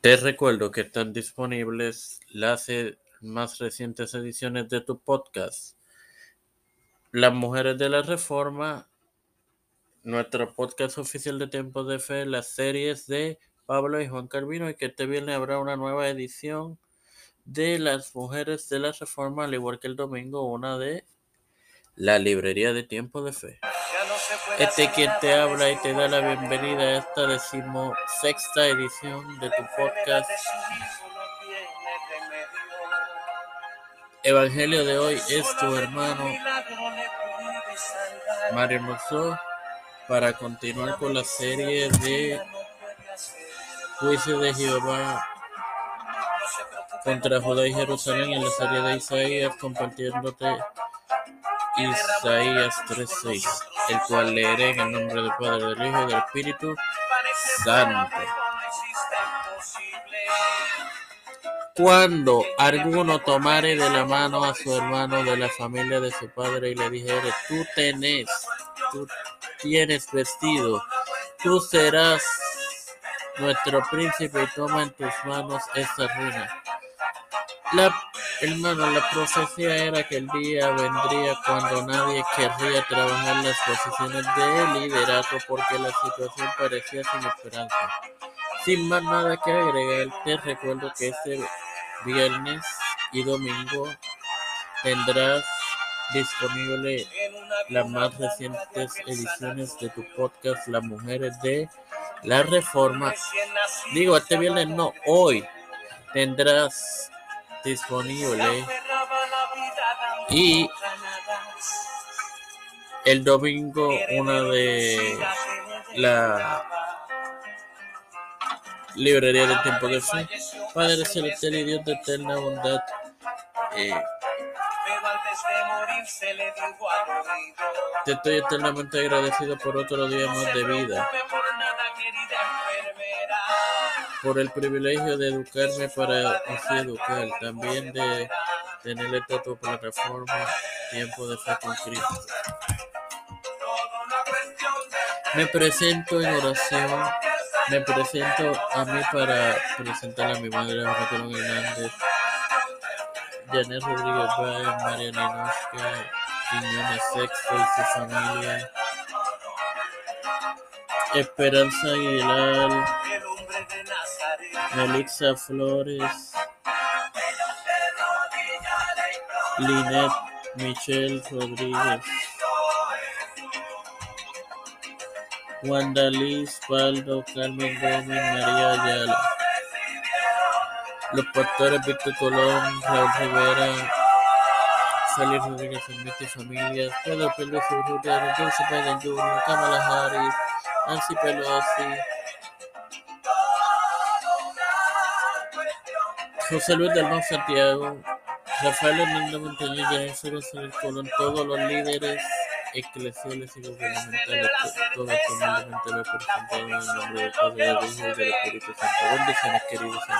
Te recuerdo que están disponibles las e- más recientes ediciones de tu podcast. Las Mujeres de la Reforma, nuestro podcast oficial de Tiempo de Fe, las series de Pablo y Juan Calvino, y que este viernes habrá una nueva edición de Las Mujeres de la Reforma, al igual que el domingo, una de la Librería de Tiempo de Fe. Este quien te habla y te da la bienvenida a esta decimosexta edición de tu podcast. Evangelio de hoy es tu hermano Mario Mosso para continuar con la serie de Juicio de Jehová contra Judá y Jerusalén en la serie de Isaías compartiéndote Isaías 3:6, el cual leeré en el nombre del Padre, del Hijo y del Espíritu Santo. Cuando alguno tomare de la mano a su hermano de la familia de su padre y le dijere, tú tenés, tú tienes vestido, tú serás nuestro príncipe y toma en tus manos esta ruina. La, hermano, la profecía era que el día vendría cuando nadie querría trabajar las posiciones de liderato porque la situación parecía sin esperanza. Sin más nada que agregar, te recuerdo que este viernes y domingo tendrás disponible las más recientes ediciones de tu podcast Las Mujeres de la Reforma. Digo, este viernes no, hoy tendrás disponible. Y el domingo una de la librería del tiempo de fe Padre celestial y Dios de eterna bondad. Eh, te estoy eternamente agradecido por otro día más de vida por el privilegio de educarme para así educar, también de tener esta tu plataforma Tiempo de Fe con Cristo. Me presento en oración, me presento a mí para presentar a mi madre Raquel Hernández, Janet Rodríguez Báez, María Ninoska, Quiñones Sexto y su familia, Esperanza Aguilar, Melissa Flores, Linet Michelle Rodríguez, Wanda Liz Paldo, Carmen Gómez, María Ayala, los pastores Víctor Colón, Raúl Rivera, Félix Rodríguez Enrique Familias, Pedro Pérez Urrutia, Joseph Jr., Kamala Harris, Nancy Pelosi, José Luis del Mar Santiago, Rafael Hernández Jesús González Colón, todos los líderes eclesiales y gubernamentales, todos humildemente lo presentado en el nombre del Padre, del Hijo y del Espíritu Santo. Bendiciones, queridos amigos.